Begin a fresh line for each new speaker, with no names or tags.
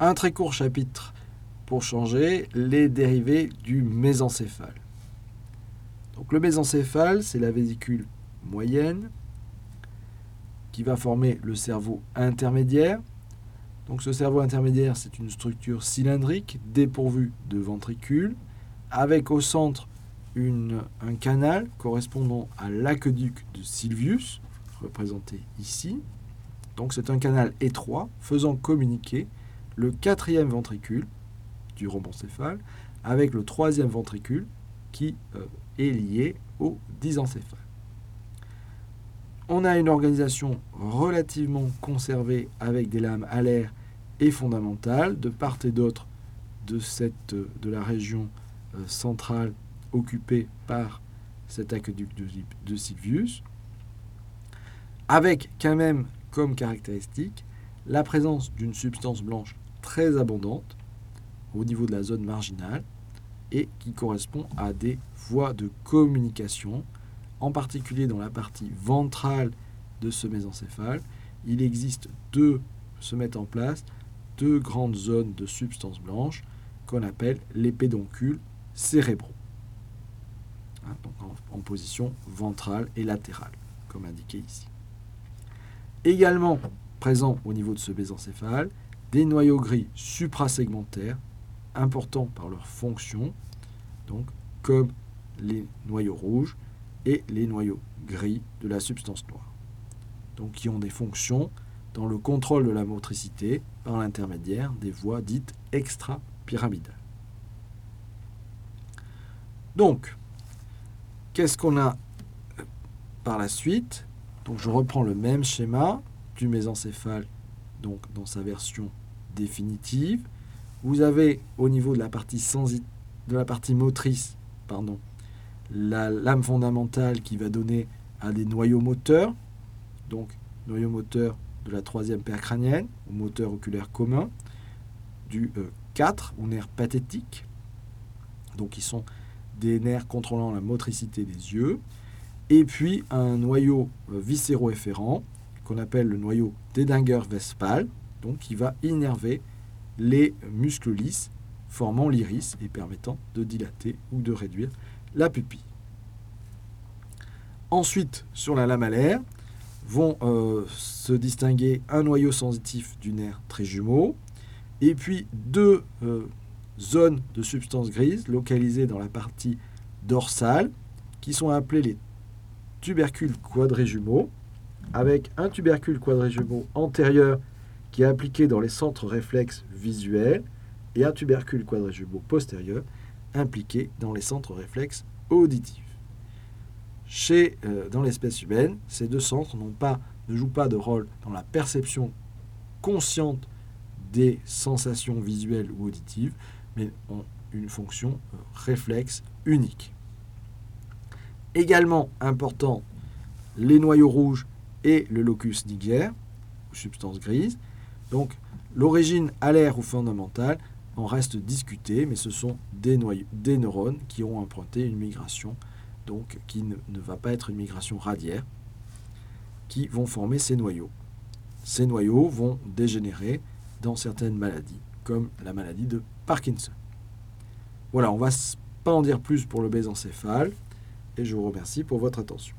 un très court chapitre pour changer les dérivés du mésencéphale. Donc le mésencéphale, c'est la vésicule moyenne qui va former le cerveau intermédiaire. Donc ce cerveau intermédiaire, c'est une structure cylindrique dépourvue de ventricule, avec au centre un canal correspondant à l'aqueduc de Sylvius, représenté ici. Donc c'est un canal étroit faisant communiquer le quatrième ventricule du rhomboncéphale avec le troisième ventricule qui euh, est lié au disencéphale. On a une organisation relativement conservée avec des lames alaires et fondamentales de part et d'autre de, cette, de la région euh, centrale occupée par cet aqueduc de, de avec quand même comme caractéristique la présence d'une substance blanche très abondante au niveau de la zone marginale et qui correspond à des voies de communication, en particulier dans la partie ventrale de ce mésencéphale. Il existe deux, se mettent en place, deux grandes zones de substance blanche qu'on appelle les pédoncules cérébraux, hein, en, en position ventrale et latérale, comme indiqué ici. Également présent au niveau de ce mésencéphale, des noyaux gris suprasegmentaires importants par leur fonction, donc comme les noyaux rouges et les noyaux gris de la substance noire, donc qui ont des fonctions dans le contrôle de la motricité par l'intermédiaire des voies dites extra-pyramidales. Donc, qu'est-ce qu'on a euh, par la suite? Donc, je reprends le même schéma du mésencéphale donc dans sa version définitive. Vous avez au niveau de la partie, de la partie motrice pardon, la lame fondamentale qui va donner à des noyaux moteurs, donc noyaux moteurs de la troisième paire crânienne, ou moteur oculaire commun, du 4 euh, ou nerf pathétique, donc qui sont des nerfs contrôlant la motricité des yeux, et puis un noyau euh, viscéro-efférent qu'on appelle le noyau d'Edinger-Vespal, qui va innerver les muscles lisses formant l'iris et permettant de dilater ou de réduire la pupille. Ensuite, sur la lamalaire, vont euh, se distinguer un noyau sensitif du nerf très jumeau et puis deux euh, zones de substance grise localisées dans la partie dorsale qui sont appelées les tubercules quadrijumeaux avec un tubercule quadrijumeau antérieur qui est appliqué dans les centres réflexes visuels et un tubercule quadrijumeau postérieur impliqué dans les centres réflexes auditifs. Chez, euh, dans l'espèce humaine, ces deux centres pas, ne jouent pas de rôle dans la perception consciente des sensations visuelles ou auditives, mais ont une fonction euh, réflexe unique. Également important, les noyaux rouges et le locus niger, substance grise, donc l'origine alaire ou fondamentale en reste discutée, mais ce sont des, neurones qui ont emprunté une migration, donc qui ne, ne va pas être une migration radiaire, qui vont former ces noyaux. Ces noyaux vont dégénérer dans certaines maladies, comme la maladie de Parkinson. Voilà, on ne va pas en dire plus pour le bésencéphale, et je vous remercie pour votre attention.